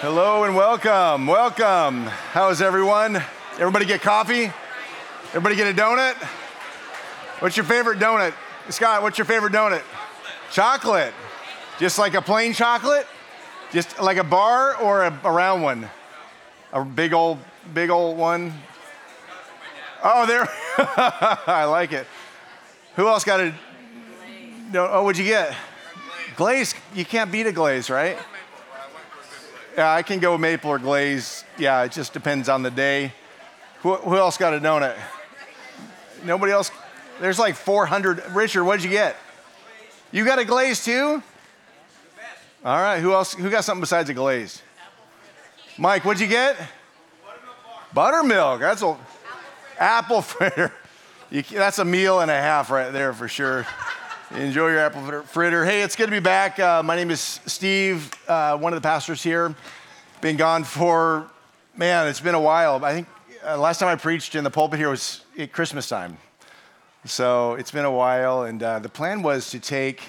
Hello and welcome. Welcome. How's everyone? Everybody get coffee? Everybody get a donut? What's your favorite donut? Scott, what's your favorite donut? Chocolate. Just like a plain chocolate? Just like a bar or a, a round one? A big old, big old one? Oh, there. I like it. Who else got a? No. Oh, what'd you get? Glaze. You can't beat a glaze, right? Yeah, I can go maple or glaze. Yeah, it just depends on the day. Who, who else got a donut? Nobody else? There's like 400. Richard, what'd you get? You got a glaze too? All right. Who else? Who got something besides a glaze? Mike, what'd you get? Buttermilk. That's a apple fritter. You, that's a meal and a half right there for sure. Enjoy your apple fritter. Hey, it's good to be back. Uh, my name is Steve, uh, one of the pastors here. Been gone for, man, it's been a while. I think uh, last time I preached in the pulpit here was at Christmas time. So it's been a while, and uh, the plan was to take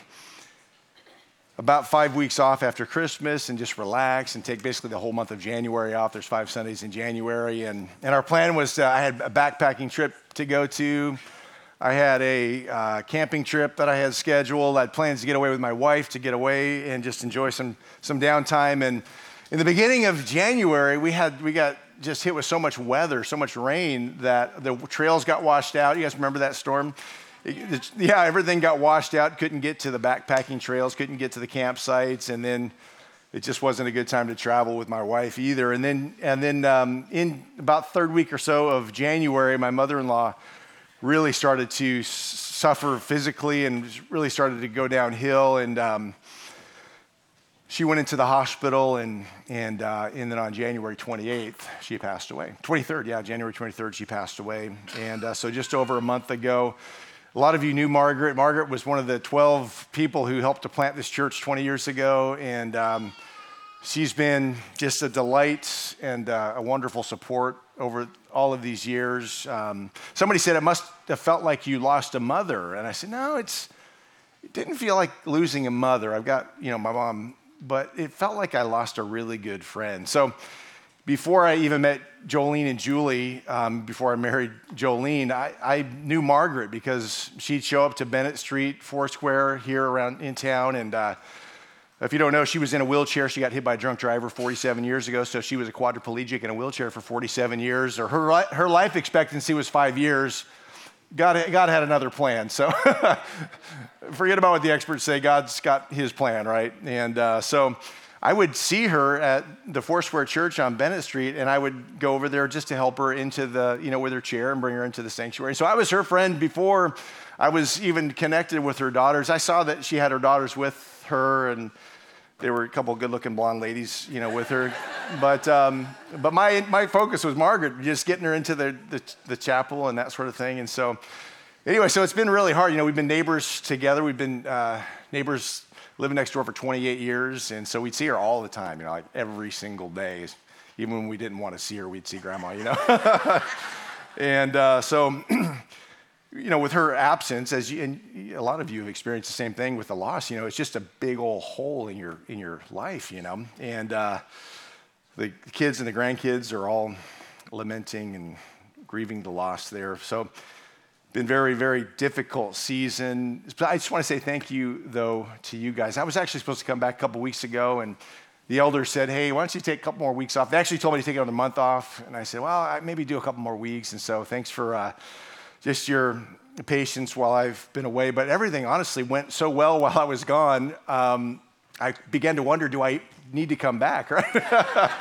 about five weeks off after Christmas and just relax and take basically the whole month of January off. There's five Sundays in January, and, and our plan was I had a backpacking trip to go to. I had a uh, camping trip that I had scheduled. I had plans to get away with my wife to get away and just enjoy some, some downtime. And in the beginning of January, we, had, we got just hit with so much weather, so much rain that the trails got washed out. You guys remember that storm? It, yeah, everything got washed out. Couldn't get to the backpacking trails, couldn't get to the campsites. And then it just wasn't a good time to travel with my wife either. And then, and then um, in about third week or so of January, my mother-in-law really started to suffer physically and really started to go downhill. And um, she went into the hospital, and, and, uh, and then on January 28th, she passed away. 23rd, yeah, January 23rd, she passed away. And uh, so just over a month ago, a lot of you knew Margaret. Margaret was one of the 12 people who helped to plant this church 20 years ago. And um, she's been just a delight and uh, a wonderful support over all of these years. Um, somebody said it must have felt like you lost a mother, and I said, no, it's it didn't feel like losing a mother. I've got you know my mom, but it felt like I lost a really good friend. So before I even met Jolene and Julie, um, before I married Jolene, I, I, knew Margaret because she'd show up to Bennett Street, Foursquare here around in town, and. Uh, if you don't know, she was in a wheelchair. She got hit by a drunk driver 47 years ago, so she was a quadriplegic in a wheelchair for 47 years. Or her, her life expectancy was five years. God, God had another plan. So forget about what the experts say. God's got his plan, right? And uh, so I would see her at the Foursquare Church on Bennett Street, and I would go over there just to help her into the, you know, with her chair and bring her into the sanctuary. So I was her friend before I was even connected with her daughters. I saw that she had her daughters with her, and there were a couple good-looking blonde ladies, you know, with her. But um, but my my focus was Margaret, just getting her into the, the, the chapel and that sort of thing. And so, anyway, so it's been really hard. You know, we've been neighbors together. We've been uh, neighbors living next door for 28 years, and so we'd see her all the time. You know, like every single day. Even when we didn't want to see her, we'd see Grandma. You know. and uh, so you know, with her absence, as you, and a lot of you have experienced the same thing with the loss, you know, it's just a big old hole in your in your life, you know, and uh, the kids and the grandkids are all lamenting and grieving the loss there. So, been very very difficult season. But I just want to say thank you though to you guys. I was actually supposed to come back a couple weeks ago and. The elder said, Hey, why don't you take a couple more weeks off? They actually told me to take another month off. And I said, Well, I maybe do a couple more weeks. And so thanks for uh, just your patience while I've been away. But everything honestly went so well while I was gone. Um, I began to wonder, do I need to come back, right?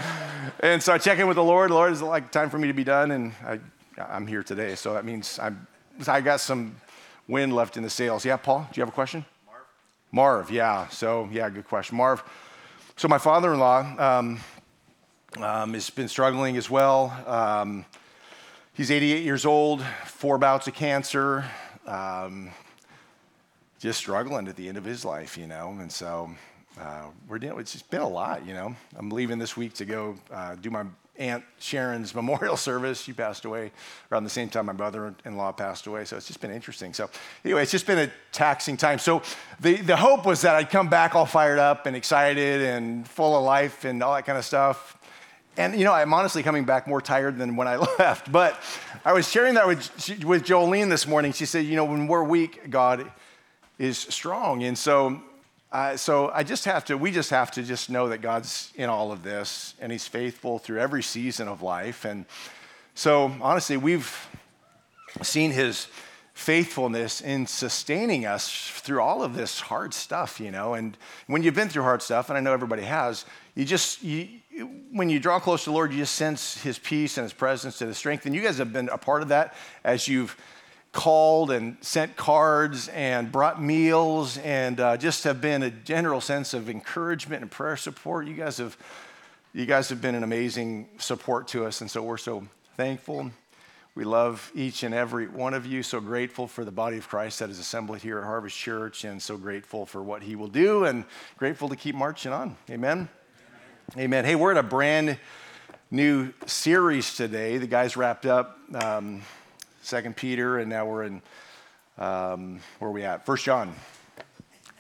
and so I check in with the Lord. Lord, is it like time for me to be done? And I, I'm here today. So that means I'm, I got some wind left in the sails. Yeah, Paul, do you have a question? Marv. Marv, yeah. So, yeah, good question. Marv. So my father-in-law um, um, has been struggling as well. Um, He's 88 years old, four bouts of cancer, um, just struggling at the end of his life, you know. And so uh, we're dealing. It's just been a lot, you know. I'm leaving this week to go uh, do my aunt Sharon's memorial service. She passed away around the same time my brother-in-law passed away. So it's just been interesting. So anyway, it's just been a taxing time. So the, the hope was that I'd come back all fired up and excited and full of life and all that kind of stuff. And you know, I'm honestly coming back more tired than when I left. But I was sharing that with, with Jolene this morning. She said, you know, when we're weak, God is strong. And so uh, so I just have to, we just have to just know that God's in all of this and He's faithful through every season of life. And so honestly, we've seen His faithfulness in sustaining us through all of this hard stuff, you know. And when you've been through hard stuff, and I know everybody has, you just, you, when you draw close to the Lord, you just sense His peace and His presence and His strength. And you guys have been a part of that as you've called and sent cards and brought meals and uh, just have been a general sense of encouragement and prayer support. You guys have, you guys have been an amazing support to us, and so we're so thankful. We love each and every one of you. So grateful for the body of Christ that is assembled here at Harvest Church, and so grateful for what He will do, and grateful to keep marching on. Amen. Amen. Hey, we're in a brand new series today. The guys wrapped up. Um, Second Peter, and now we're in um, where are we at? First John.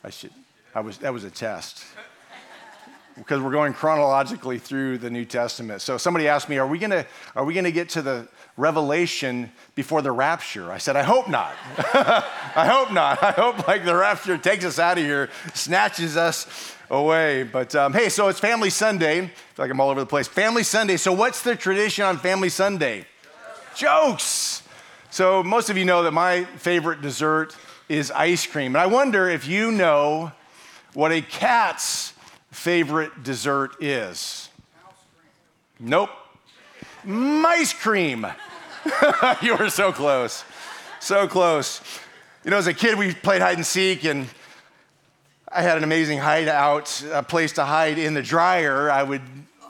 I should. I was. That was a test because we're going chronologically through the New Testament. So somebody asked me, "Are we gonna Are we gonna get to the Revelation before the rapture?" I said, "I hope not. I hope not. I hope like the rapture takes us out of here, snatches us." Away. But um, hey, so it's Family Sunday. I feel like I'm all over the place. Family Sunday. So, what's the tradition on Family Sunday? Jokes. So, most of you know that my favorite dessert is ice cream. And I wonder if you know what a cat's favorite dessert is. Nope. Mice cream. you were so close. So close. You know, as a kid, we played hide and seek, and I had an amazing hideout, a place to hide in the dryer. I would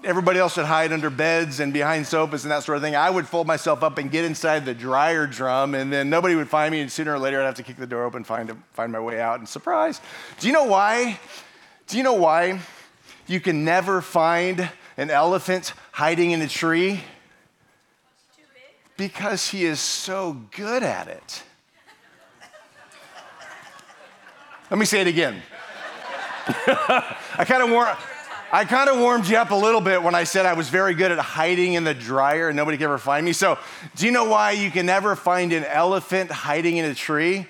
everybody else would hide under beds and behind sofas and that sort of thing. I would fold myself up and get inside the dryer drum, and then nobody would find me. And sooner or later, I'd have to kick the door open, find find my way out. And surprise! Do you know why? Do you know why you can never find an elephant hiding in a tree? Because he is so good at it. Let me say it again. I kind of warn. I kind of warmed you up a little bit when I said I was very good at hiding in the dryer and nobody could ever find me. So, do you know why you can never find an elephant hiding in a tree?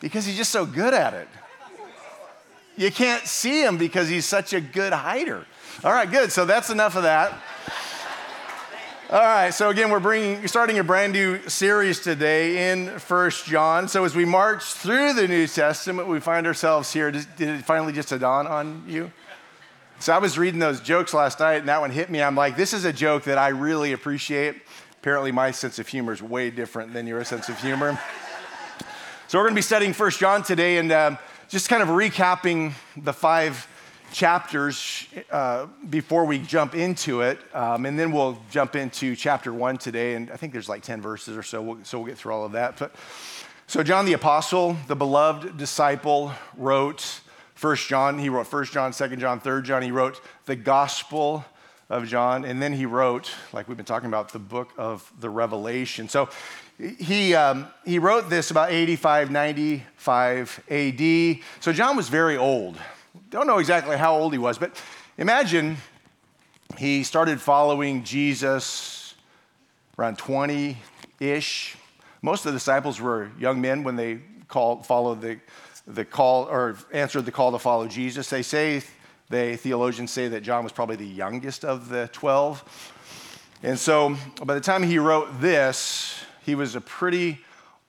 Because he's just so good at it. You can't see him because he's such a good hider. All right, good. So that's enough of that. All right, so again, we're bringing, starting a brand new series today in First John. So as we march through the New Testament, we find ourselves here. Did it finally just dawn on you? So I was reading those jokes last night, and that one hit me. I'm like, this is a joke that I really appreciate. Apparently, my sense of humor is way different than your sense of humor. so we're going to be studying First John today, and um, just kind of recapping the five chapters uh, before we jump into it, um, and then we'll jump into chapter one today. And I think there's like 10 verses or so, we'll, so we'll get through all of that. But so John the apostle, the beloved disciple, wrote First John, he wrote First John, Second John, Third John. He wrote the Gospel of John, and then he wrote, like we've been talking about, the book of the Revelation. So he, um, he wrote this about 85, 95 AD. So John was very old. Don't know exactly how old he was, but imagine he started following Jesus around 20 ish. Most of the disciples were young men when they called, followed the the call or answered the call to follow Jesus. They say, they theologians say that John was probably the youngest of the 12. And so by the time he wrote this, he was a pretty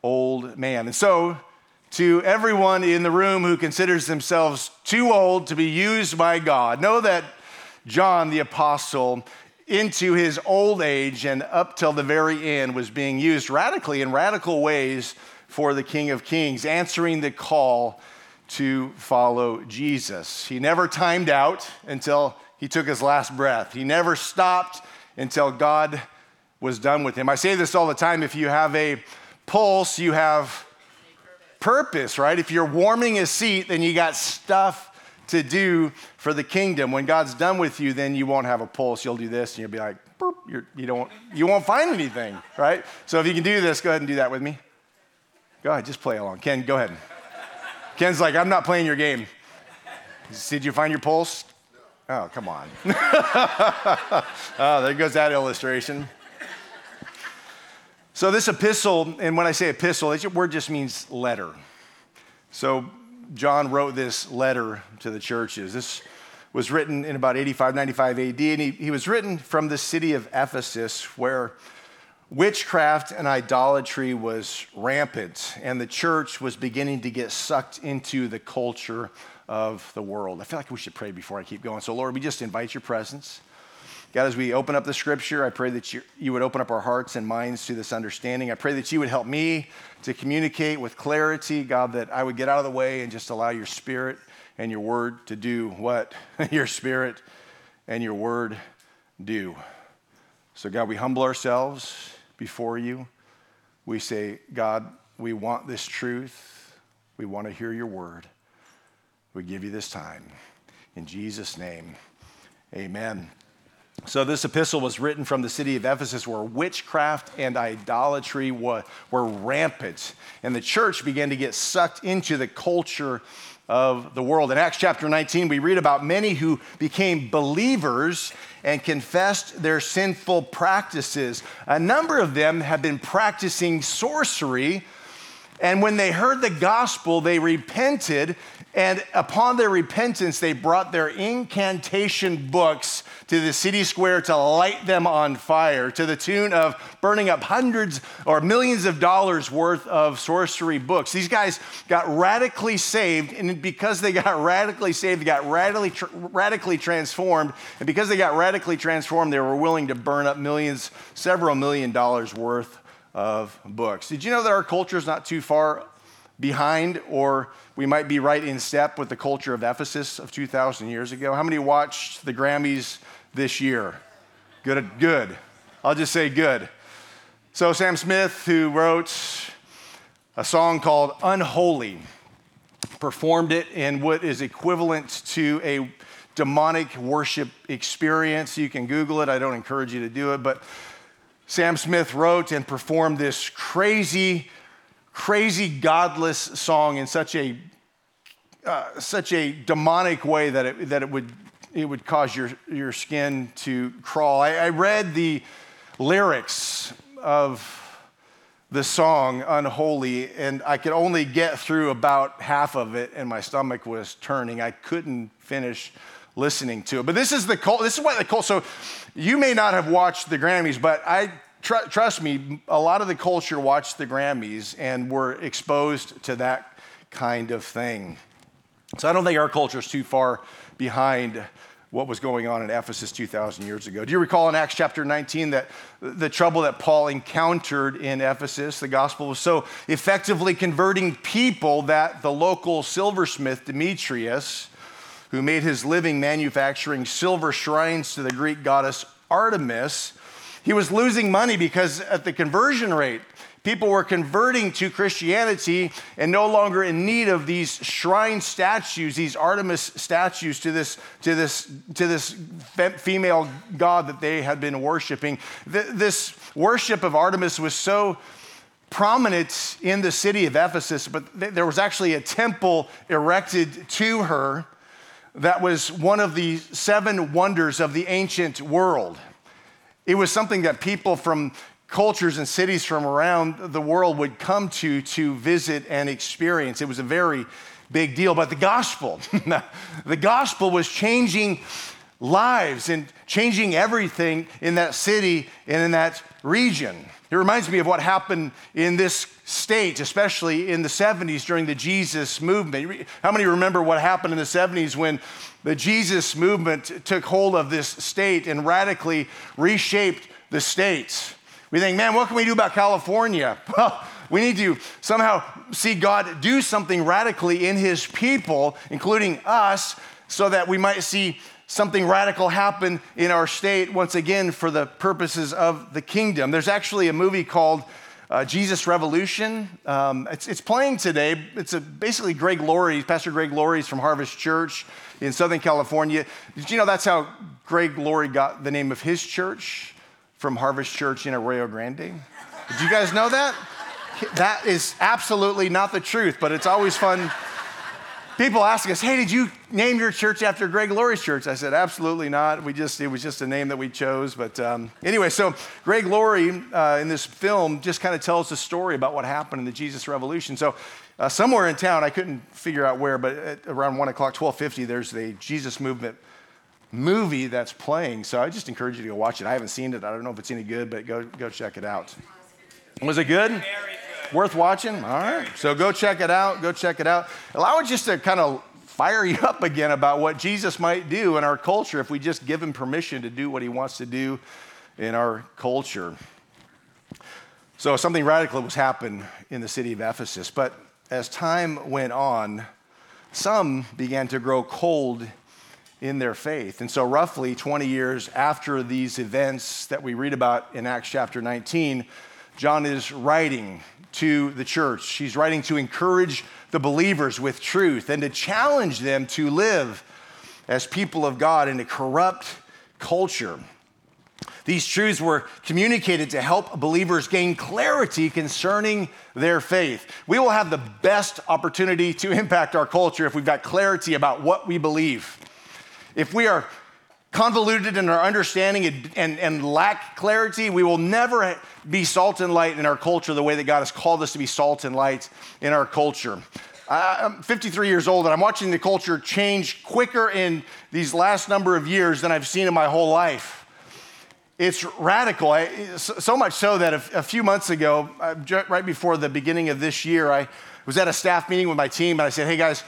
old man. And so to everyone in the room who considers themselves too old to be used by God, know that John the apostle into his old age and up till the very end was being used radically in radical ways for the King of Kings, answering the call to follow Jesus. He never timed out until he took his last breath. He never stopped until God was done with him. I say this all the time if you have a pulse, you have purpose, right? If you're warming a seat, then you got stuff to do for the kingdom. When God's done with you, then you won't have a pulse. You'll do this and you'll be like, You're, you, don't, you won't find anything, right? So if you can do this, go ahead and do that with me. Go ahead, just play along. Ken, go ahead. Ken's like, I'm not playing your game. Did you find your pulse? Oh, come on. oh, there goes that illustration. So, this epistle, and when I say epistle, this word just means letter. So, John wrote this letter to the churches. This was written in about 85, 95 AD, and he, he was written from the city of Ephesus, where witchcraft and idolatry was rampant, and the church was beginning to get sucked into the culture of the world. I feel like we should pray before I keep going. So, Lord, we just invite your presence. God, as we open up the scripture, I pray that you, you would open up our hearts and minds to this understanding. I pray that you would help me to communicate with clarity, God, that I would get out of the way and just allow your spirit and your word to do what your spirit and your word do. So, God, we humble ourselves before you. We say, God, we want this truth. We want to hear your word. We give you this time. In Jesus' name, amen. So, this epistle was written from the city of Ephesus where witchcraft and idolatry were, were rampant. And the church began to get sucked into the culture of the world. In Acts chapter 19, we read about many who became believers and confessed their sinful practices. A number of them have been practicing sorcery. And when they heard the gospel, they repented. And upon their repentance, they brought their incantation books to the city square to light them on fire to the tune of burning up hundreds or millions of dollars worth of sorcery books. These guys got radically saved, and because they got radically saved, they got radically, radically transformed. And because they got radically transformed, they were willing to burn up millions, several million dollars worth of books. Did you know that our culture is not too far behind, or we might be right in step with the culture of Ephesus of 2,000 years ago? How many watched the Grammys this year? Good, good. I'll just say good. So, Sam Smith, who wrote a song called Unholy, performed it in what is equivalent to a demonic worship experience. You can Google it, I don't encourage you to do it, but Sam Smith wrote and performed this crazy, crazy, godless song in such a uh, such a demonic way that it, that it would it would cause your, your skin to crawl. I, I read the lyrics of the song Unholy, and I could only get through about half of it, and my stomach was turning. I couldn't finish listening to it. But this is the cult, this is what the cult, so you may not have watched the Grammys, but I tr- trust me, a lot of the culture watched the Grammys and were exposed to that kind of thing. So I don't think our culture is too far behind what was going on in Ephesus 2,000 years ago. Do you recall in Acts chapter 19 that the trouble that Paul encountered in Ephesus? The gospel was so effectively converting people that the local silversmith, Demetrius, who made his living manufacturing silver shrines to the Greek goddess Artemis, he was losing money because at the conversion rate, People were converting to Christianity and no longer in need of these shrine statues, these Artemis statues to this, to this, to this female god that they had been worshiping. This worship of Artemis was so prominent in the city of Ephesus, but there was actually a temple erected to her that was one of the seven wonders of the ancient world. It was something that people from cultures and cities from around the world would come to to visit and experience. It was a very big deal. But the gospel, the gospel was changing lives and changing everything in that city and in that region. It reminds me of what happened in this state, especially in the 70s during the Jesus movement. How many remember what happened in the 70s when the Jesus movement took hold of this state and radically reshaped the states? We think, man, what can we do about California? Well, we need to somehow see God do something radically in his people, including us, so that we might see something radical happen in our state once again for the purposes of the kingdom. There's actually a movie called uh, Jesus Revolution. Um, it's, it's, playing today. It's a, basically Greg Laurie, Pastor Greg Laurie from Harvest Church in Southern California. Did you know that's how Greg Laurie got the name of his church from Harvest Church in Arroyo Grande? Did you guys know that? That is absolutely not the truth, but it's always fun people ask us, hey, did you name your church after Greg Laurie's church? I said, absolutely not. We just, it was just a name that we chose. But um, anyway, so Greg Laurie uh, in this film just kind of tells the story about what happened in the Jesus Revolution. So uh, somewhere in town, I couldn't figure out where, but around 1 o'clock, 1250, there's the Jesus Movement movie that's playing. So I just encourage you to go watch it. I haven't seen it. I don't know if it's any good, but go, go check it out. Was it good? Worth watching? All right. So go check it out. Go check it out. Allow it just uh, to kind of fire you up again about what Jesus might do in our culture if we just give him permission to do what he wants to do in our culture. So something radical was happened in the city of Ephesus. But as time went on, some began to grow cold in their faith. And so, roughly 20 years after these events that we read about in Acts chapter 19, John is writing to the church. He's writing to encourage the believers with truth and to challenge them to live as people of God in a corrupt culture. These truths were communicated to help believers gain clarity concerning their faith. We will have the best opportunity to impact our culture if we've got clarity about what we believe. If we are convoluted in our understanding and, and, and, lack clarity, we will never be salt and light in our culture the way that God has called us to be salt and light in our culture. I'm 53 years old and I'm watching the culture change quicker in these last number of years than I've seen in my whole life. It's radical, I, so much so that a, a few months ago, uh, right before the beginning of this year, I was at a staff meeting with my team and I said, hey guys,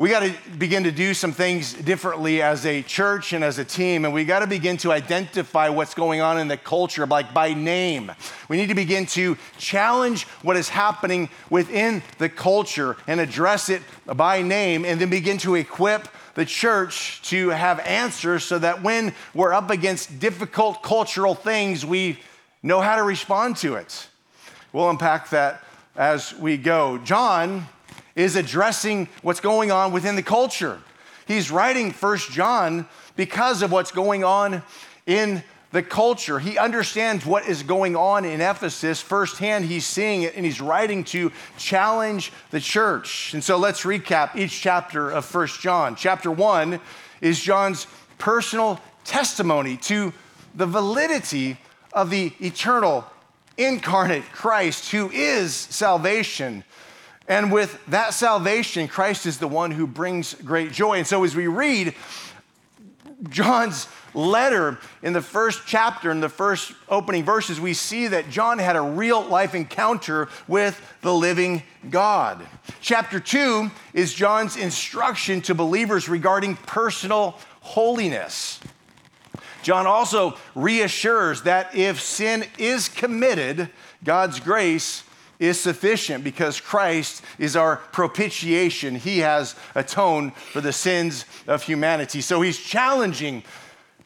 we got to begin to do some things differently as a church and as a team, and we got to begin to identify what's going on in the culture, like by name. We need to begin to challenge what is happening within the culture and address it by name, and then begin to equip the church to have answers so that when we're up against difficult cultural things, we know how to respond to it. We'll unpack that as we go. John is addressing what's going on within the culture. He's writing First John because of what's going on in the culture. He understands what is going on in Ephesus firsthand. He's seeing it and he's writing to challenge the church. And so let's recap each chapter of First John. Chapter 1 is John's personal testimony to the validity of the eternal incarnate Christ who is salvation and with that salvation, Christ is the one who brings great joy. And so as we read John's letter in the first chapter, in the first opening verses, we see that John had a real life encounter with the living God. Chapter two is John's instruction to believers regarding personal holiness. John also reassures that if sin is committed, God's grace is sufficient because Christ is our propitiation. He has atoned for the sins of humanity. So he's challenging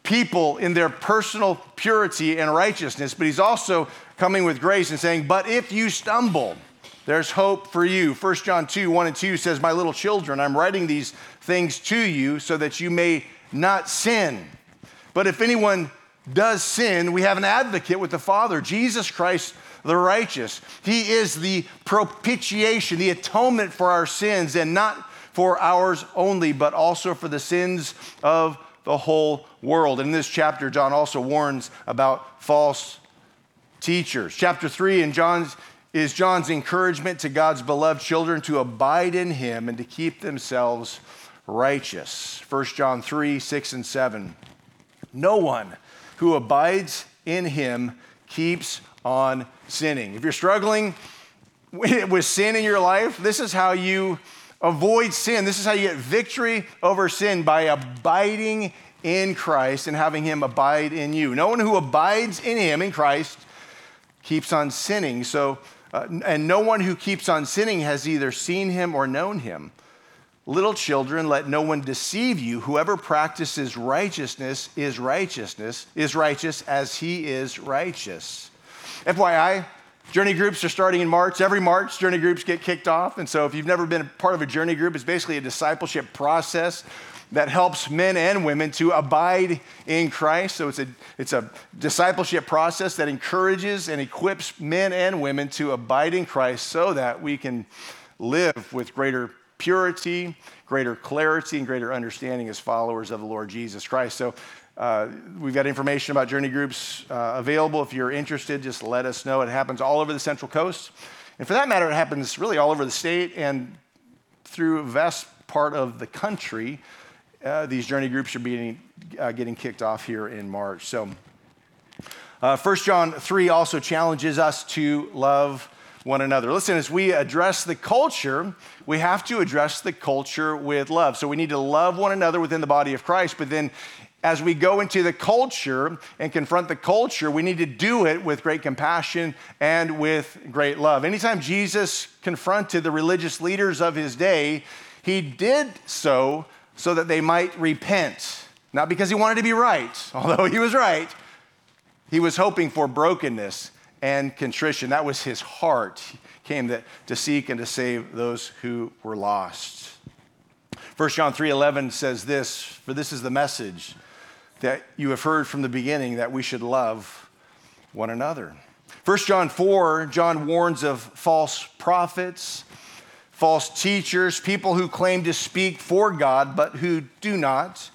people in their personal purity and righteousness, but he's also coming with grace and saying, But if you stumble, there's hope for you. 1 John 2 1 and 2 says, My little children, I'm writing these things to you so that you may not sin. But if anyone does sin, we have an advocate with the Father, Jesus Christ the righteous. He is the propitiation, the atonement for our sins, and not for ours only, but also for the sins of the whole world. And In this chapter, John also warns about false teachers. Chapter 3 in John's is John's encouragement to God's beloved children to abide in him and to keep themselves righteous. 1 John 3, 6 and 7. No one who abides in him keeps on sinning. If you're struggling with sin in your life, this is how you avoid sin. This is how you get victory over sin by abiding in Christ and having Him abide in you. No one who abides in Him, in Christ, keeps on sinning. So, uh, and no one who keeps on sinning has either seen Him or known Him. Little children, let no one deceive you. Whoever practices righteousness is righteousness, is righteous as he is righteous. FYI, Journey groups are starting in March. Every March, journey groups get kicked off. And so, if you've never been a part of a journey group, it's basically a discipleship process that helps men and women to abide in Christ. So, it's a, it's a discipleship process that encourages and equips men and women to abide in Christ so that we can live with greater purity, greater clarity, and greater understanding as followers of the Lord Jesus Christ. So, uh, we've got information about journey groups uh, available. If you're interested, just let us know. It happens all over the Central Coast. And for that matter, it happens really all over the state and through a vast part of the country. Uh, these journey groups are being, uh, getting kicked off here in March. So, uh, 1 John 3 also challenges us to love one another. Listen, as we address the culture, we have to address the culture with love. So we need to love one another within the body of Christ, but then as we go into the culture and confront the culture, we need to do it with great compassion and with great love. Anytime Jesus confronted the religious leaders of his day, he did so so that they might repent. Not because he wanted to be right, although he was right. He was hoping for brokenness and contrition. That was his heart. He came that, to seek and to save those who were lost. 1 John 3:11 says this, for this is the message that you have heard from the beginning that we should love one another. 1 John 4, John warns of false prophets, false teachers, people who claim to speak for God but who do not.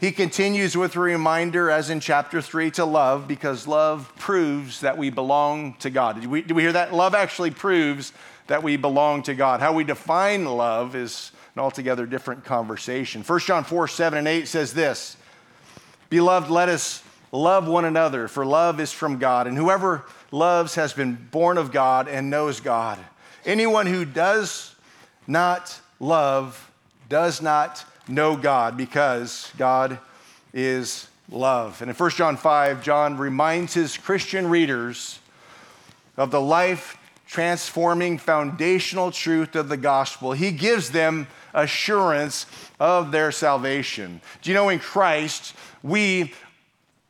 He continues with a reminder, as in chapter 3, to love because love proves that we belong to God. Did we, we hear that? Love actually proves that we belong to God. How we define love is an altogether different conversation. 1 John 4, 7 and 8 says this Beloved, let us love one another, for love is from God, and whoever loves has been born of God and knows God. Anyone who does not love does not know God, because God is love. And in 1 John 5, John reminds his Christian readers of the life transforming foundational truth of the gospel. He gives them assurance of their salvation. Do you know in Christ, we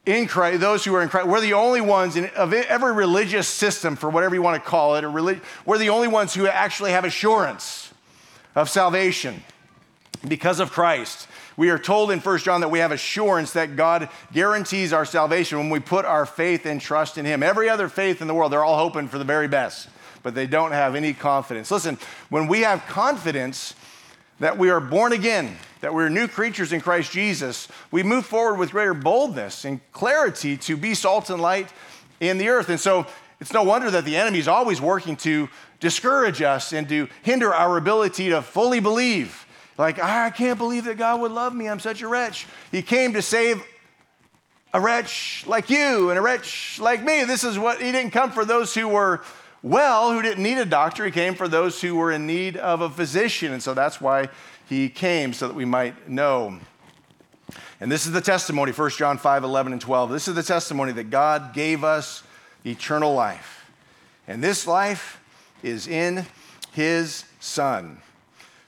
in Christ, those who are in Christ, we're the only ones in of every religious system, for whatever you want to call it, relig- we're the only ones who actually have assurance of salvation because of Christ. We are told in 1 John that we have assurance that God guarantees our salvation when we put our faith and trust in Him. Every other faith in the world, they're all hoping for the very best, but they don't have any confidence. Listen, when we have confidence that we are born again, that we're new creatures in Christ Jesus, we move forward with greater boldness and clarity to be salt and light in the earth. And so it's no wonder that the enemy is always working to discourage us and to hinder our ability to fully believe. Like, ah, I can't believe that God would love me. I'm such a wretch. He came to save a wretch like you and a wretch like me. This is what he didn't come for those who were well, who didn't need a doctor. He came for those who were in need of a physician. And so that's why he came, so that we might know. And this is the testimony, 1 John 5 11 and 12. This is the testimony that God gave us eternal life. And this life is in his Son.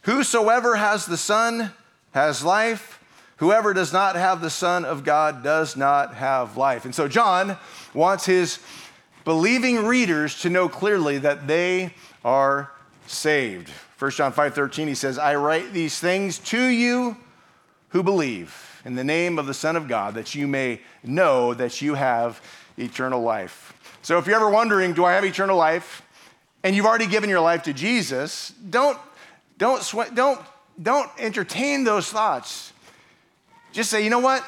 Whosoever has the Son has life. Whoever does not have the Son of God does not have life. And so John wants his believing readers to know clearly that they are saved. 1 John 5:13 he says, "I write these things to you who believe in the name of the Son of God that you may know that you have eternal life." So if you're ever wondering, do I have eternal life? And you've already given your life to Jesus, don't don't sweat, don't don't entertain those thoughts. Just say, "You know what?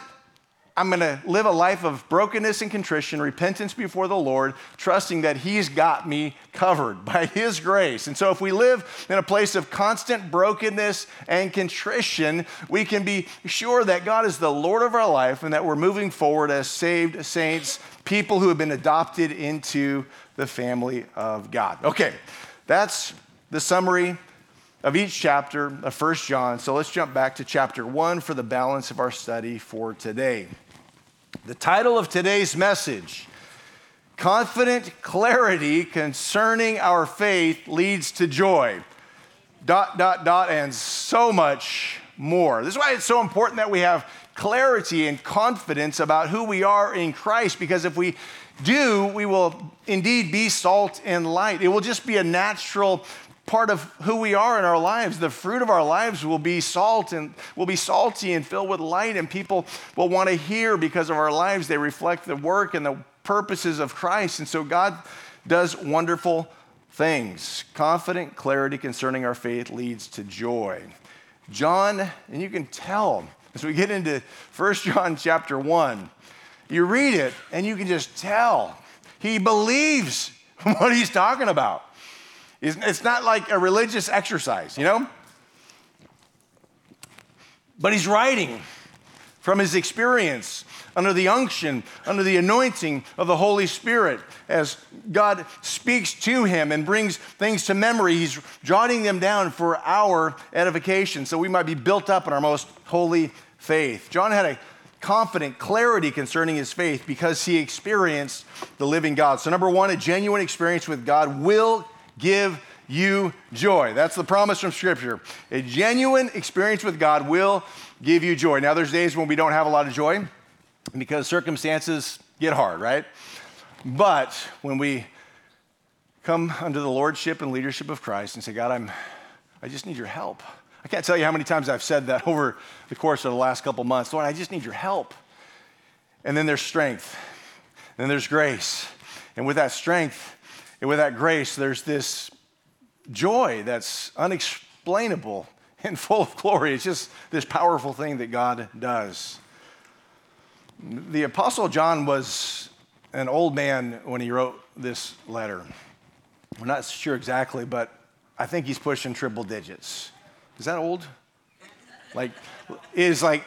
I'm going to live a life of brokenness and contrition, repentance before the Lord, trusting that He's got me covered by His grace. And so, if we live in a place of constant brokenness and contrition, we can be sure that God is the Lord of our life and that we're moving forward as saved saints, people who have been adopted into the family of God. Okay, that's the summary of each chapter of First John. So let's jump back to chapter 1 for the balance of our study for today. The title of today's message Confident Clarity Concerning Our Faith Leads to Joy. Dot, dot, dot, and so much more. This is why it's so important that we have clarity and confidence about who we are in Christ because if we do, we will indeed be salt and light. It will just be a natural part of who we are in our lives. The fruit of our lives will be salt and will be salty and filled with light, and people will want to hear because of our lives. They reflect the work and the purposes of Christ. And so God does wonderful things. Confident clarity concerning our faith leads to joy. John, and you can tell as we get into 1 John chapter 1, you read it and you can just tell he believes what he's talking about. It's not like a religious exercise, you know? But he's writing from his experience under the unction, under the anointing of the Holy Spirit. As God speaks to him and brings things to memory, he's jotting them down for our edification so we might be built up in our most holy faith. John had a confident clarity concerning his faith because he experienced the living God. So, number one, a genuine experience with God will give you joy. That's the promise from Scripture. A genuine experience with God will give you joy. Now, there's days when we don't have a lot of joy because circumstances get hard, right? But when we come under the lordship and leadership of Christ and say, God, I'm, I just need your help. I can't tell you how many times I've said that over the course of the last couple months. Lord, I just need your help. And then there's strength, and then there's grace. And with that strength and with that grace, there's this joy that's unexplainable and full of glory. It's just this powerful thing that God does. The Apostle John was an old man when he wrote this letter. We're not sure exactly, but I think he's pushing triple digits. Is that old? Like, is like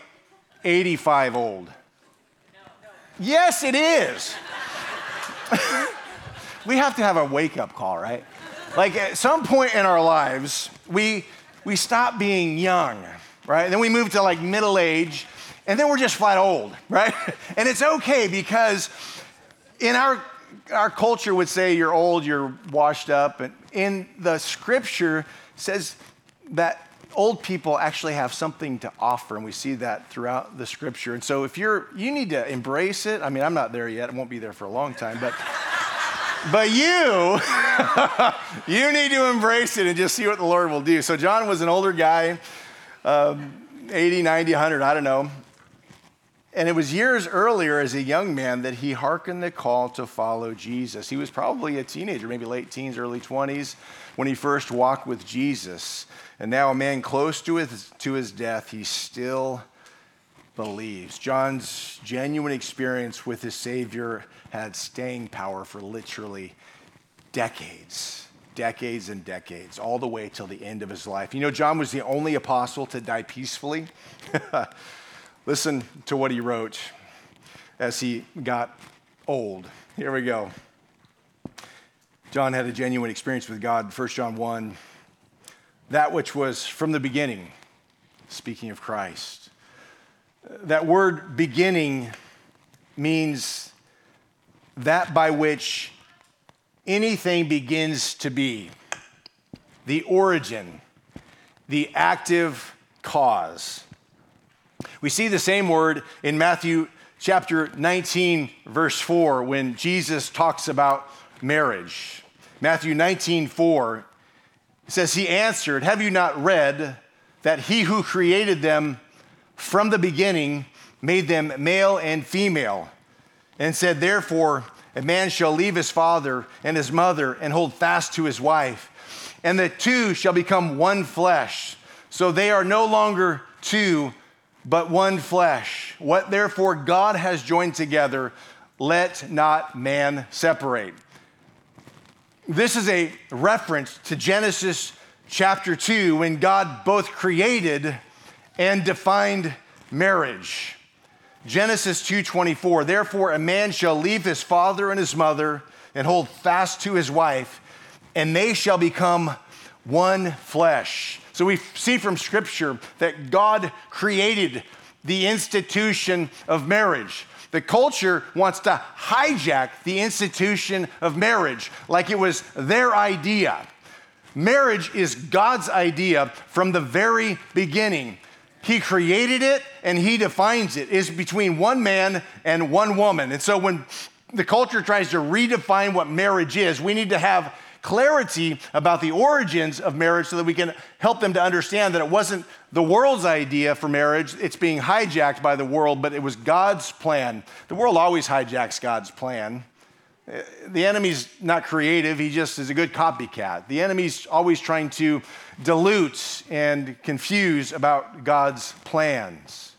85 old? Yes, it is. we have to have a wake up call, right? Like at some point in our lives, we, we stop being young, right? And then we move to like middle age, and then we're just flat old, right? And it's okay because in our, our culture would say you're old, you're washed up. And in the scripture says that old people actually have something to offer, and we see that throughout the scripture. And so if you're, you need to embrace it. I mean, I'm not there yet, I won't be there for a long time, but. But you, you need to embrace it and just see what the Lord will do. So, John was an older guy, um, 80, 90, 100, I don't know. And it was years earlier as a young man that he hearkened the call to follow Jesus. He was probably a teenager, maybe late teens, early 20s, when he first walked with Jesus. And now, a man close to his, to his death, he still believes. John's genuine experience with his Savior had staying power for literally decades, decades and decades, all the way till the end of his life. You know, John was the only apostle to die peacefully. Listen to what he wrote as he got old. Here we go. John had a genuine experience with God, 1 John 1. That which was from the beginning, speaking of Christ. That word beginning means that by which anything begins to be, the origin, the active cause. We see the same word in Matthew chapter 19, verse 4, when Jesus talks about marriage. Matthew 19, 4 says, He answered, Have you not read that he who created them from the beginning made them male and female? And said, Therefore, a man shall leave his father and his mother and hold fast to his wife, and the two shall become one flesh. So they are no longer two, but one flesh. What therefore God has joined together, let not man separate. This is a reference to Genesis chapter 2 when God both created and defined marriage. Genesis 2:24 Therefore a man shall leave his father and his mother and hold fast to his wife and they shall become one flesh. So we see from scripture that God created the institution of marriage. The culture wants to hijack the institution of marriage like it was their idea. Marriage is God's idea from the very beginning. He created it and he defines it. Is between one man and one woman. And so when the culture tries to redefine what marriage is, we need to have clarity about the origins of marriage so that we can help them to understand that it wasn't the world's idea for marriage, it's being hijacked by the world, but it was God's plan. The world always hijacks God's plan. The enemy's not creative, he just is a good copycat. The enemy's always trying to dilute and confuse about God's plans.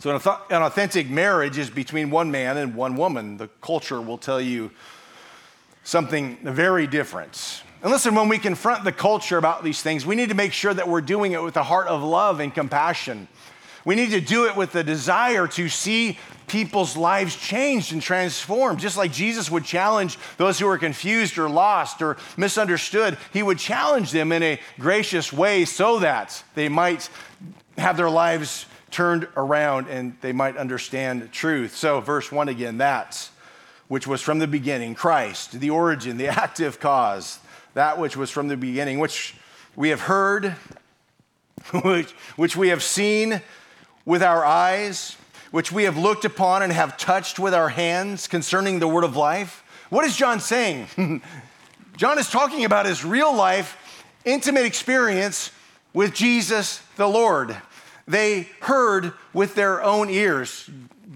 So, an authentic marriage is between one man and one woman. The culture will tell you something very different. And listen, when we confront the culture about these things, we need to make sure that we're doing it with a heart of love and compassion. We need to do it with the desire to see people's lives changed and transformed. Just like Jesus would challenge those who are confused or lost or misunderstood, he would challenge them in a gracious way so that they might have their lives turned around and they might understand truth. So, verse 1 again, that's which was from the beginning, Christ, the origin, the active cause, that which was from the beginning, which we have heard, which, which we have seen with our eyes, which we have looked upon and have touched with our hands concerning the word of life. What is John saying? John is talking about his real life, intimate experience with Jesus the Lord. They heard with their own ears.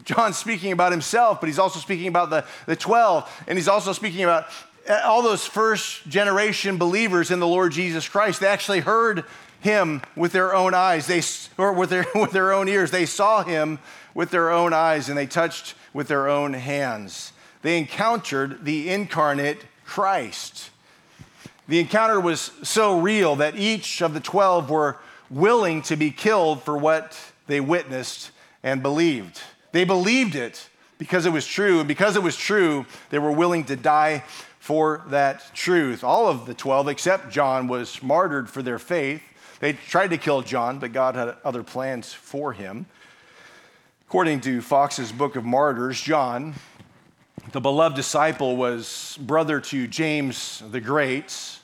John's speaking about himself, but he's also speaking about the, the 12, and he's also speaking about uh, all those first generation believers in the Lord Jesus Christ. They actually heard him with their own eyes, they, or with their, with their own ears. They saw him with their own eyes, and they touched with their own hands. They encountered the incarnate Christ. The encounter was so real that each of the 12 were willing to be killed for what they witnessed and believed. They believed it because it was true. And because it was true, they were willing to die for that truth. All of the 12, except John, was martyred for their faith. They tried to kill John, but God had other plans for him. According to Fox's Book of Martyrs, John, the beloved disciple, was brother to James the Great.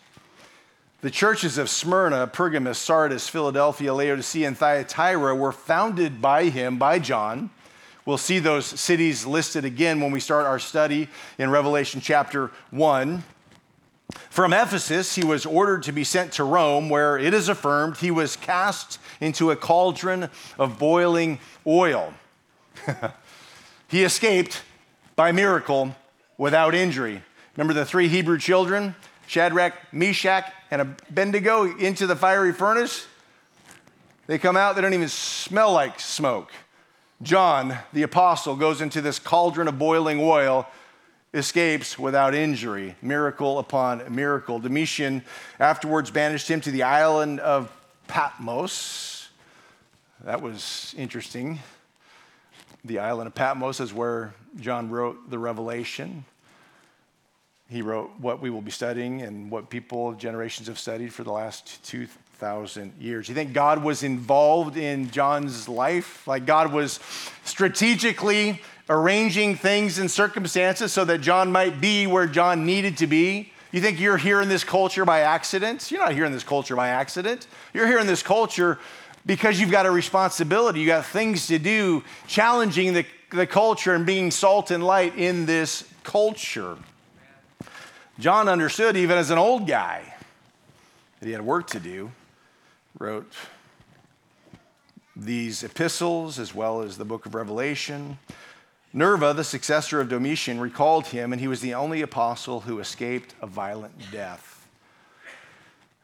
The churches of Smyrna, Pergamos, Sardis, Philadelphia, Laodicea, and Thyatira were founded by him, by John. We'll see those cities listed again when we start our study in Revelation chapter 1. From Ephesus, he was ordered to be sent to Rome, where it is affirmed he was cast into a cauldron of boiling oil. he escaped by miracle without injury. Remember the three Hebrew children, Shadrach, Meshach, and Abednego, into the fiery furnace? They come out, they don't even smell like smoke. John, the apostle, goes into this cauldron of boiling oil, escapes without injury, miracle upon miracle. Domitian afterwards banished him to the island of Patmos. That was interesting. The island of Patmos is where John wrote the Revelation. He wrote what we will be studying and what people, generations have studied for the last two, thousand years. You think God was involved in John's life? Like God was strategically arranging things and circumstances so that John might be where John needed to be? You think you're here in this culture by accident? You're not here in this culture by accident. You're here in this culture because you've got a responsibility. You got things to do, challenging the, the culture and being salt and light in this culture. John understood, even as an old guy, that he had work to do wrote these epistles as well as the book of Revelation. Nerva, the successor of Domitian, recalled him, and he was the only apostle who escaped a violent death.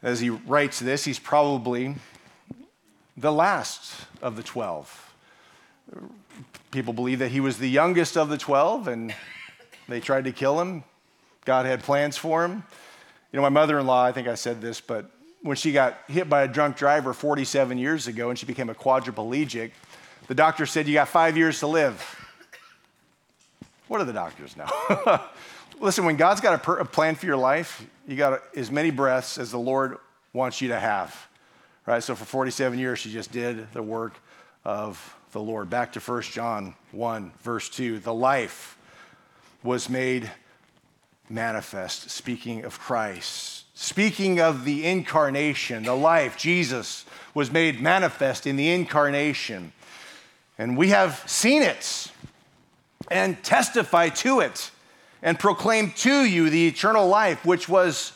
As he writes this, he's probably the last of the 12. People believe that he was the youngest of the 12, and they tried to kill him. God had plans for him. You know, my mother in law, I think I said this, but when she got hit by a drunk driver 47 years ago and she became a quadriplegic, the doctor said, You got five years to live. What do the doctors know? Listen, when God's got a, per- a, plan for your life, you got as many breaths as the Lord wants you to have. Right? So for 47 years, she just did the work of the Lord. Back to 1 John 1, verse 2. The life was made manifest, speaking of Christ speaking of the incarnation, the life, Jesus was made manifest in the incarnation. And we have seen it and testify to it and proclaim to you the eternal life which was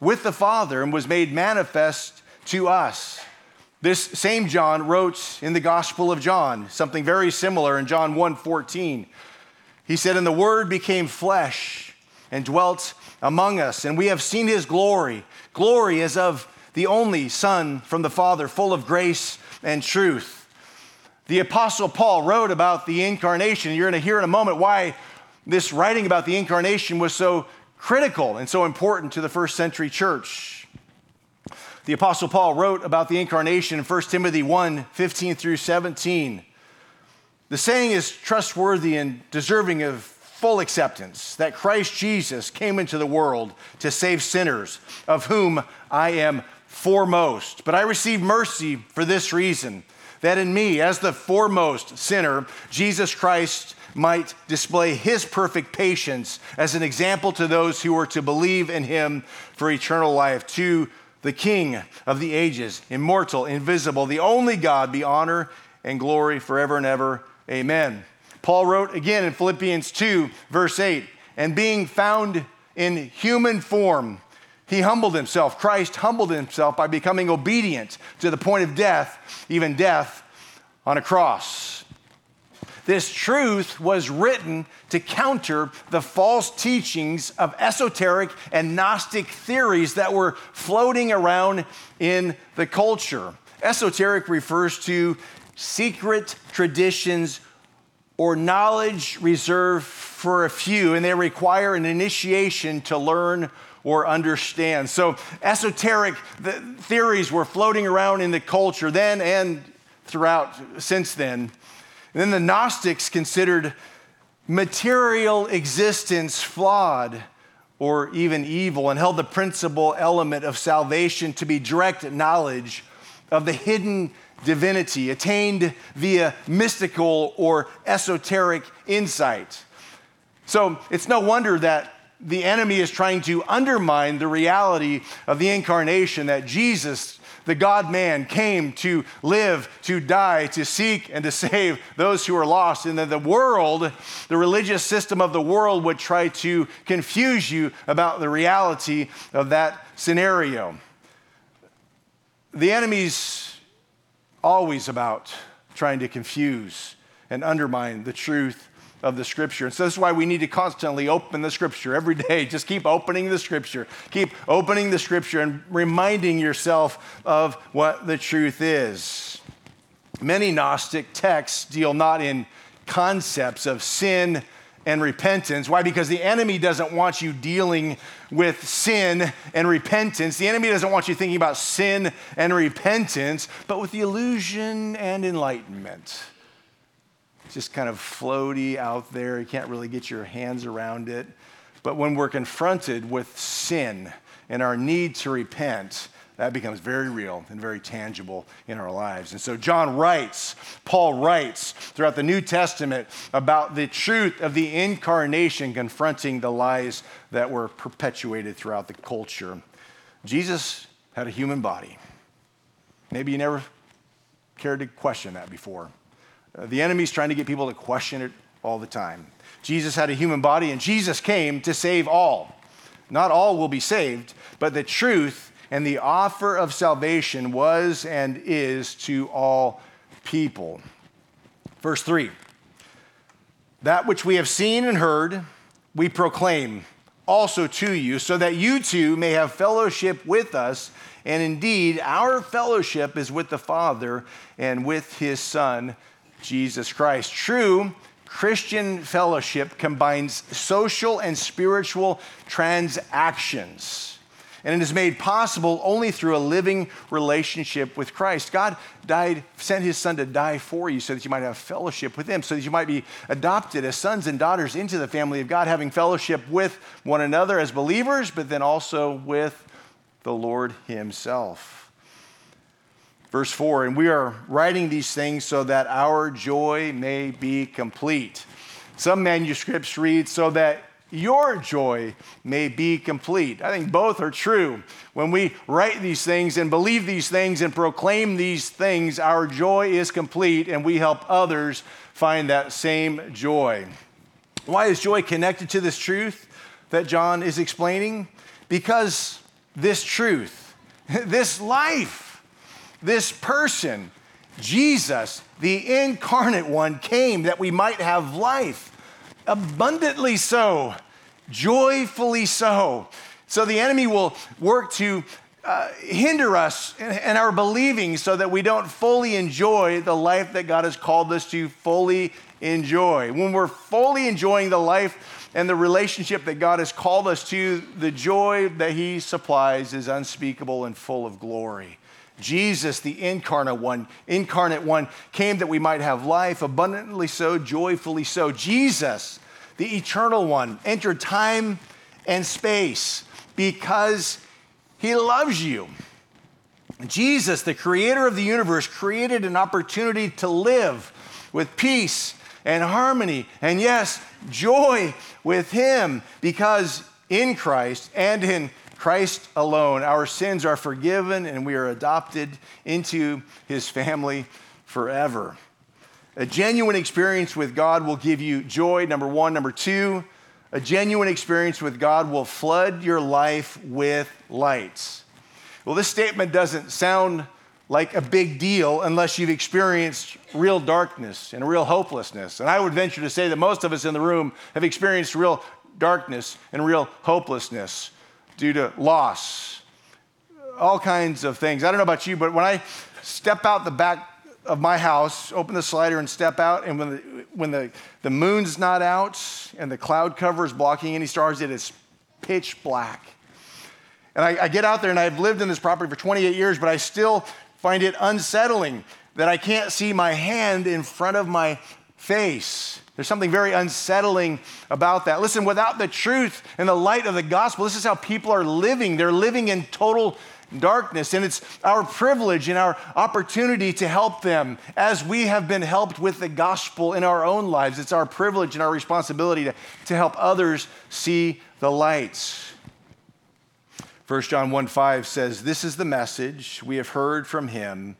with the Father and was made manifest to us. This same John wrote in the Gospel of John something very similar in John 1:14. He said, "And the word became flesh and dwelt among us, and we have seen his glory, glory as of the only Son from the Father, full of grace and truth." The Apostle Paul wrote about the incarnation. You're going to hear in a moment why this writing about the incarnation was so critical and so important to the first century church. The Apostle Paul wrote about the incarnation in 1 Timothy 1 15 through 17. The saying is trustworthy and deserving of full acceptance that Christ Jesus came into the world to save sinners, of whom I am foremost. But I received mercy for this reason that in me, as the foremost sinner, Jesus Christ might display his perfect patience as an example to those who were to believe in him for eternal life. To the King of the ages, immortal, invisible, the only God, be honor and glory forever and ever. Amen. Paul wrote again in Philippians 2, verse 8, and being found in human form, he humbled himself. Christ humbled himself by becoming obedient to the point of death, even death on a cross. This truth was written to counter the false teachings of esoteric and Gnostic theories that were floating around in the culture. Esoteric refers to secret traditions or knowledge reserved for a few, and they require an initiation to learn or understand. So, esoteric theories were floating around in the culture then and throughout since then. And then the Gnostics considered material existence flawed or even evil and held the principal element of salvation to be direct knowledge of the hidden divinity attained via mystical or esoteric insight. So it's no wonder that the enemy is trying to undermine the reality of the incarnation that Jesus the God man came to live, to die, to seek, and to save those who are lost. And that the world, the religious system of the world, would try to confuse you about the reality of that scenario. The enemy's always about trying to confuse and undermine the truth of the scripture. And so this is why we need to constantly open the scripture every day. Just keep opening the scripture. Keep opening the scripture and reminding yourself of what the truth is. Many Gnostic texts deal not in concepts of sin and repentance. Why? Because the enemy doesn't want you dealing with sin and repentance. The enemy doesn't want you thinking about sin and repentance, but with the illusion and enlightenment just kind of floaty out there. You can't really get your hands around it. But when we're confronted with sin and our need to repent, that becomes very real and very tangible in our lives. And so John writes, Paul writes throughout the New Testament about the truth of the incarnation confronting the lies that were perpetuated throughout the culture. Jesus had a human body. Maybe you never cared to question that before. Uh, the enemy's trying to get people to question it all the time. Jesus had a human body, and Jesus came to save all. Not all will be saved, but the truth and the offer of salvation was and is to all people. Verse 3 That which we have seen and heard, we proclaim also to you, so that you too may have fellowship with us. And indeed, our fellowship is with the Father and with his Son Jesus Christ. True Christian fellowship combines social and spiritual transactions. And it is made possible only through a living relationship with Christ. God died, sent his son to die for you so that you might have fellowship with him, so that you might be adopted as sons and daughters into the family of God, having fellowship with one another as believers, but then also with the Lord himself. Verse 4 And we are writing these things so that our joy may be complete. Some manuscripts read, so that your joy may be complete. I think both are true. When we write these things and believe these things and proclaim these things, our joy is complete and we help others find that same joy. Why is joy connected to this truth that John is explaining? Because this truth, this life, this person, Jesus, the incarnate one, came that we might have life abundantly so, joyfully so. So the enemy will work to uh, hinder us and our believing so that we don't fully enjoy the life that God has called us to fully enjoy. When we're fully enjoying the life and the relationship that God has called us to, the joy that He supplies is unspeakable and full of glory. Jesus, the incarnate one, incarnate one, came that we might have life abundantly so, joyfully so. Jesus, the eternal one, entered time and space because he loves you. Jesus, the creator of the universe, created an opportunity to live with peace and harmony and, yes, joy with him because in Christ and in Christ alone, our sins are forgiven and we are adopted into his family forever. A genuine experience with God will give you joy, number one. Number two, a genuine experience with God will flood your life with lights. Well, this statement doesn't sound like a big deal unless you've experienced real darkness and real hopelessness. And I would venture to say that most of us in the room have experienced real darkness and real hopelessness due to loss, all kinds of things. I don't know about you, but when I step out the back of my house, open the slider and step out, and when the, when the, the moon's not out and the cloud cover is blocking any stars, it is pitch black. And I, I get out there and I've lived in this property for 28 years, but I still find it unsettling that I can't see my hand in front of my face. There's something very unsettling about that. Listen, without the truth and the light of the gospel, this is how people are living. They're living in total darkness. And it's our privilege and our opportunity to help them as we have been helped with the gospel in our own lives. It's our privilege and our responsibility to, to help others see the lights. 1 John 1 5 says, This is the message we have heard from him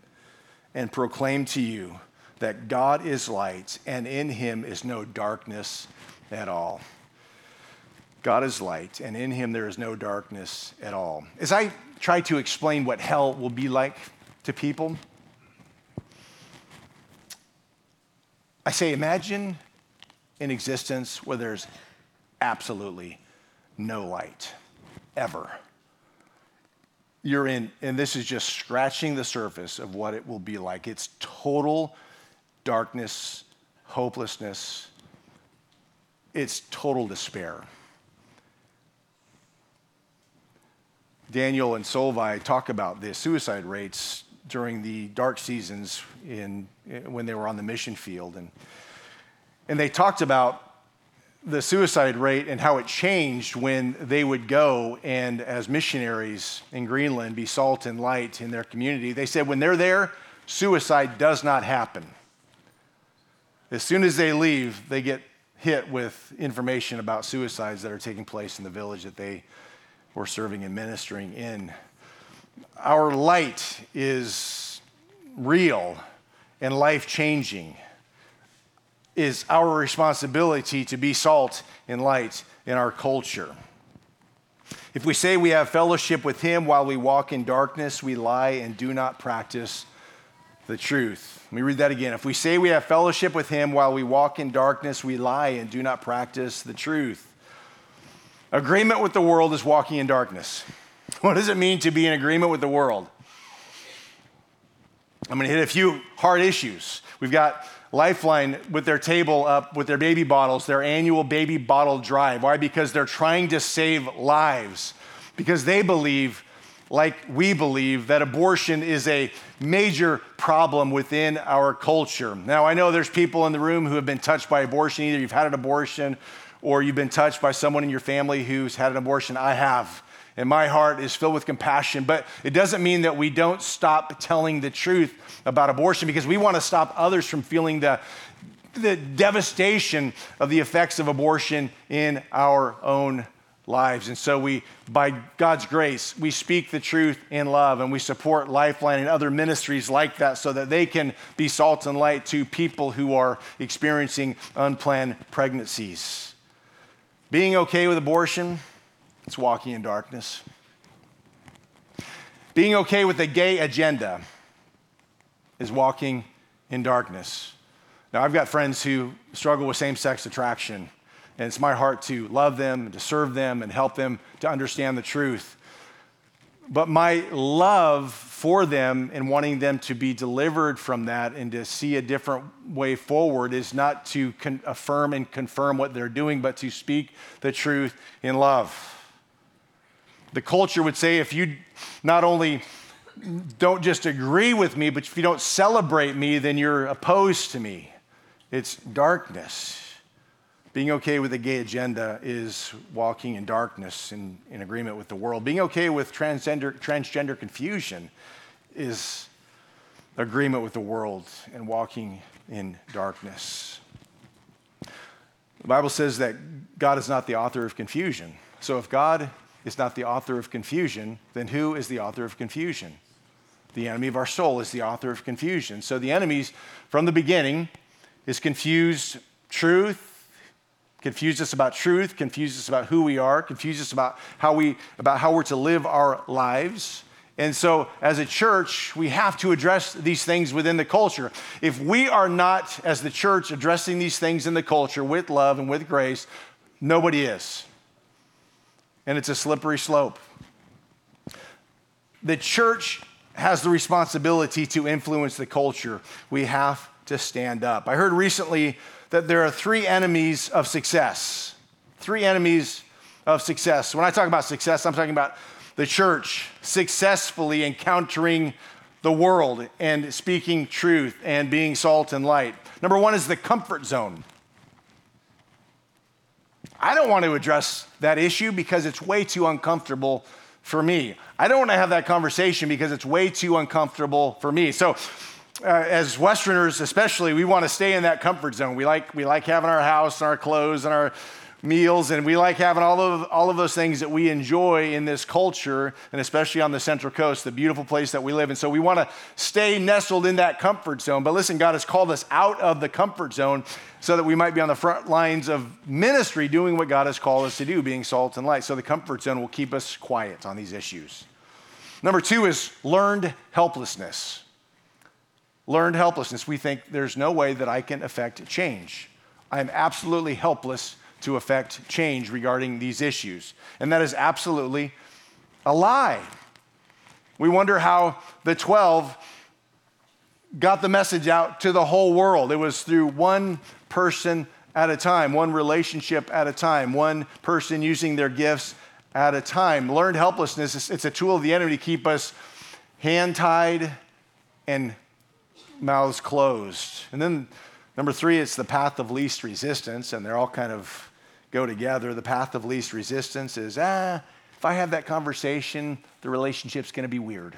and proclaimed to you that God is light, and in him is no darkness at all. God is light, and in him there is no darkness at all. As I try to explain what hell will be like to people, I say, imagine an existence where there's absolutely no light, ever. You're in, and this is just scratching the surface of what it will be like. It's total darkness, hopelessness, it's total despair. Daniel and Solveig talk about the suicide rates during the dark seasons in, when they were on the mission field. And, and they talked about the suicide rate and how it changed when they would go and, as missionaries in Greenland, be salt and light in their community. They said when they're there, suicide does not happen. As soon as they leave, they get hit with information about suicides that are taking place in the village that they were serving and ministering in. Our light is real and life changing. Is our responsibility to be salt and light in our culture. If we say we have fellowship with Him while we walk in darkness, we lie and do not practice the truth. Let me read that again. If we say we have fellowship with him while we walk in darkness, we lie and do not practice the truth. Agreement with the world is walking in darkness. What does it mean to be in agreement with the world? I'm going to hit a few hard issues. We've got Lifeline with their table up with their baby bottles, their annual baby bottle drive. Why? Because they're trying to save lives. Because they believe like we believe that abortion is a major problem within our culture. Now, I know there's people in the room who have been touched by abortion. Either you've had an abortion or you've been touched by someone in your family who's had an abortion. I have. And my heart is filled with compassion. But it doesn't mean that we don't stop telling the truth about abortion because we want to stop others from feeling the the devastation of the effects of abortion in our own lives. And so we, by God's grace, we speak the truth in love and we support Lifeline and other ministries like that so that they can be salt and light to people who are experiencing unplanned pregnancies. Being okay with abortion, it's walking in darkness. Being okay with the gay agenda is walking in darkness. Now, I've got friends who struggle with same sex attraction and it's my heart to love them and to serve them and help them to understand the truth. But my love for them and wanting them to be delivered from that and to see a different way forward is not to con- affirm and confirm what they're doing, but to speak the truth in love. The culture would say if you not only don't just agree with me, but if you don't celebrate me, then you're opposed to me. It's darkness. Being okay with a gay agenda is walking in darkness in, in agreement with the world. Being okay with transgender, transgender confusion is agreement with the world and walking in darkness. The Bible says that God is not the author of confusion. So if God is not the author of confusion, then who is the author of confusion? The enemy of our soul is the author of confusion. So the enemies from the beginning is confused truth confuse us about truth, confuse us about who we are, confuse us about how, we, about how we're to live our lives. And so, as a church, we have to address these things within the culture. If we are not, as the church, addressing these things in the culture with love and with grace, nobody is. And it's a slippery slope. The church has the responsibility to influence the culture. We have to stand up. I heard recently that there are three enemies of success. Three enemies of success. When I talk about success, I'm talking about the church successfully encountering the world and speaking truth and being salt and light. Number one is the comfort zone. I don't want to address that issue because it's way too uncomfortable for me. I don't want to have that conversation because it's way too uncomfortable for me. So, uh, as Westerners, especially, we want to stay in that comfort zone. We like, we like having our house and our clothes and our meals, and we like having all of, all of those things that we enjoy in this culture, and especially on the Central Coast, the beautiful place that we live in. So we want to stay nestled in that comfort zone. But listen, God has called us out of the comfort zone so that we might be on the front lines of ministry doing what God has called us to do, being salt and light. So the comfort zone will keep us quiet on these issues. Number two is learned helplessness learned helplessness. We think there's no way that I can affect change. I am absolutely helpless to affect change regarding these issues. And that is absolutely a lie. We wonder how the 12 got the message out to the whole world. It was through one person at a time, one relationship at a time, one person using their gifts at a time. Learned helplessness, it's a tool of the enemy to keep us hand tied and mouths closed. And then number three, it's the path of least resistance, and they're all kind of go together. The path of least resistance is, ah, if I have that conversation, the relationship's going to be weird.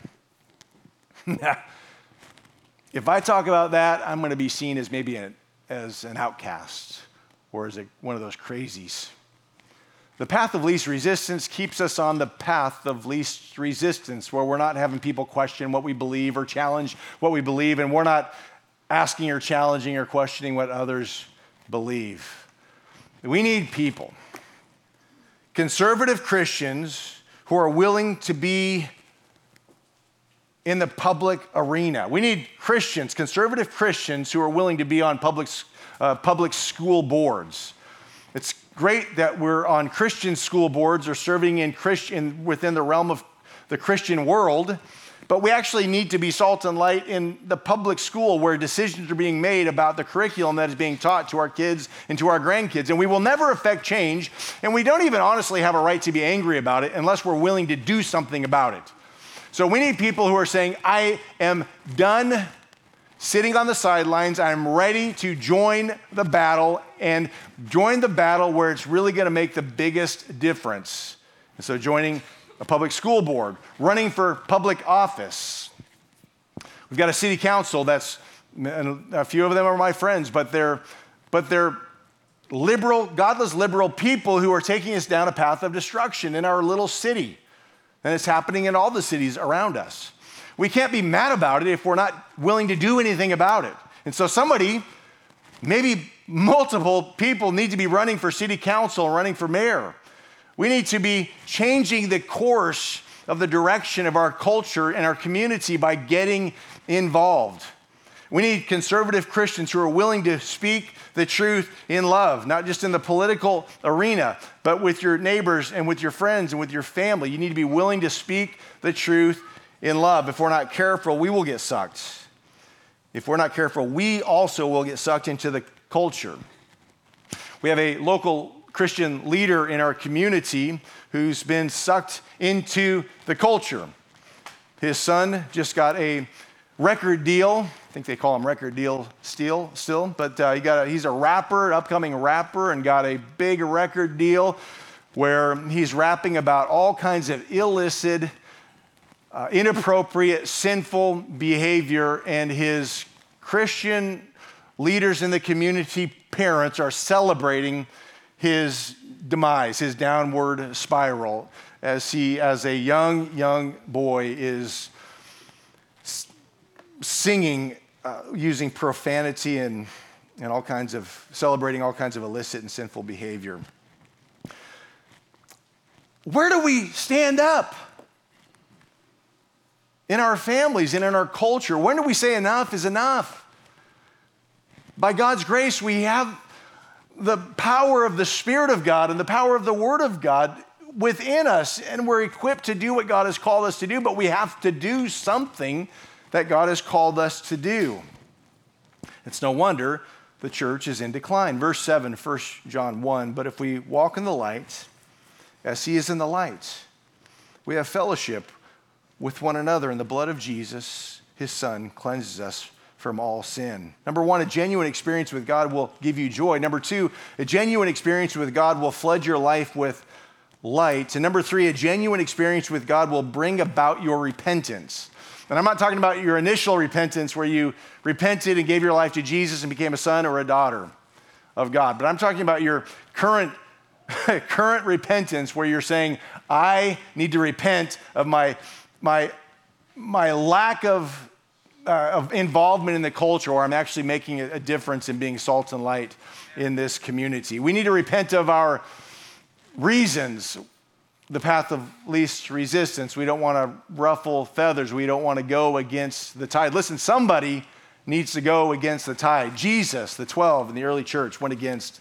if I talk about that, I'm going to be seen as maybe a, as an outcast or as a, one of those crazies. The path of least resistance keeps us on the path of least resistance, where we're not having people question what we believe or challenge what we believe, and we're not asking or challenging or questioning what others believe. We need people, conservative Christians who are willing to be in the public arena. We need Christians, conservative Christians, who are willing to be on public, uh, public school boards. It's great that we're on Christian school boards or serving in Christian within the realm of the Christian world, but we actually need to be salt and light in the public school where decisions are being made about the curriculum that is being taught to our kids and to our grandkids. And we will never affect change, and we don't even honestly have a right to be angry about it unless we're willing to do something about it. So we need people who are saying, I am done sitting on the sidelines. I'm ready to join the battle and join the battle where it's really going to make the biggest difference. And so, joining a public school board, running for public office. We've got a city council that's, a few of them are my friends, but they're but they're liberal, godless liberal people who are taking us down a path of destruction in our little city. And it's happening in all the cities around us. We can't be mad about it if we're not willing to do anything about it. And so somebody, maybe multiple people, need to be running for city council, running for mayor. We need to be changing the course of the direction of our culture and our community by getting involved. We need conservative Christians who are willing to speak the truth in love, not just in the political arena, but with your neighbors and with your friends and with your family. You need to be willing to speak the truth in love. If we're not careful, we will get sucked. If we're not careful, we also will get sucked into the culture. We have a local Christian leader in our community who's been sucked into the culture. His son just got a record deal. I think they call him record deal still, still. But uh, he got a, he's a rapper, upcoming rapper, and got a big record deal where he's rapping about all kinds of illicit, uh, inappropriate, sinful behavior, and his Christian leaders in the community, parents, are celebrating his demise, his downward spiral, as he, as a young, young boy, is singing uh, using profanity and, and all kinds of, celebrating all kinds of illicit and sinful behavior. Where do we stand up? In our families and in our culture. When do we say enough is enough? By God's grace, we have the power of the Spirit of God and the power of the Word of God within us, and we're equipped to do what God has called us to do, but we have to do something that God has called us to do. It's no wonder the church is in decline. Verse 7, 1 John 1 But if we walk in the light, as He is in the light, we have fellowship with one another, and the blood of Jesus, His Son, cleanses us from all sin. Number one, a genuine experience with God will give you joy. Number two, a genuine experience with God will flood your life with light. And number three, a genuine experience with God will bring about your repentance. And I'm not talking about your initial repentance where you repented and gave your life to Jesus and became a son or a daughter of God, but I'm talking about your current current repentance where you're saying, I need to repent of my, my, my lack of uh, of involvement in the culture, or I'm actually making a, difference in being salt and light in this community. We need to repent of our reasons, the path of least resistance. We don't want to ruffle feathers. We don't want to go against the tide. Listen, somebody needs to go against the tide. Jesus, the 12 in the early church, went against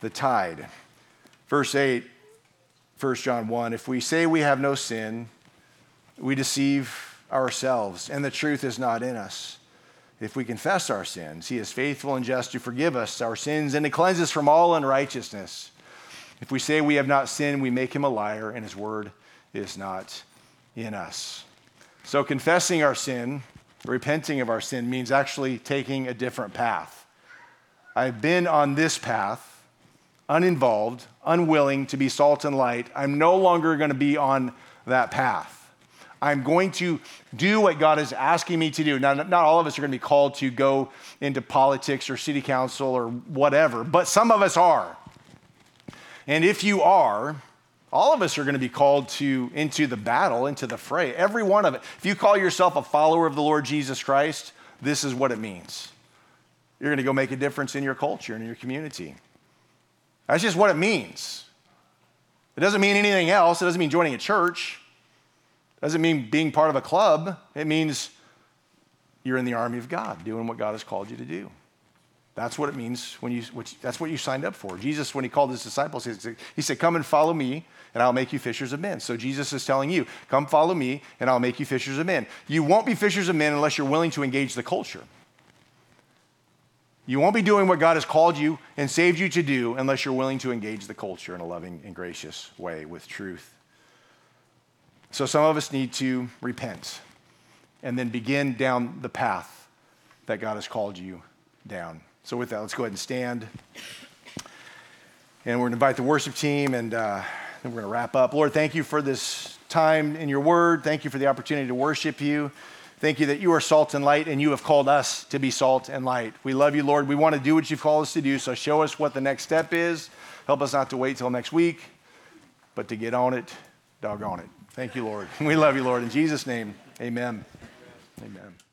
the tide. Verse 8, 1 John 1 If we say we have no sin, we deceive ourselves, and the truth is not in us. If we confess our sins, he is faithful and just to forgive us our sins and to cleanse us from all unrighteousness. If we say we have not sinned, we make him a liar, and his word is not in us. So, confessing our sin, repenting of our sin, means actually taking a different path. I've been on this path, uninvolved, unwilling to be salt and light. I'm no longer going to be on that path. I'm going to do what God is asking me to do. Now, not all of us are going to be called to go into politics or city council or whatever, but some of us are. And if you are, all of us are going to be called to into the battle, into the fray. Every one of it. If you call yourself a follower of the Lord Jesus Christ, this is what it means. You're going to go make a difference in your culture and in your community. That's just what it means. It doesn't mean anything else. It doesn't mean joining a church. Doesn't mean being part of a club, it means you're in the army of God, doing what God has called you to do. That's what it means when you, which, that's what you signed up for. Jesus, when he called his disciples, he said, he said, Come and follow me, and I'll make you fishers of men. So Jesus is telling you, Come follow me, and I'll make you fishers of men. You won't be fishers of men unless you're willing to engage the culture. You won't be doing what God has called you and saved you to do unless you're willing to engage the culture in a loving and gracious way with truth so some of us need to repent and then begin down the path that God has called you down. So, with that, let's go ahead and stand. And we're going to invite the worship team, and uh, then we're going to wrap up. Lord, thank you for this time in your word. Thank you for the opportunity to worship you. Thank you that you are salt and light, and you have called us to be salt and light. We love you, Lord. We want to do what you've called us to do, so show us what the next step is. Help us not to wait till next week, but to get on it, doggone it. Thank you, Lord. We love you, Lord. In Jesus' name, amen. Amen.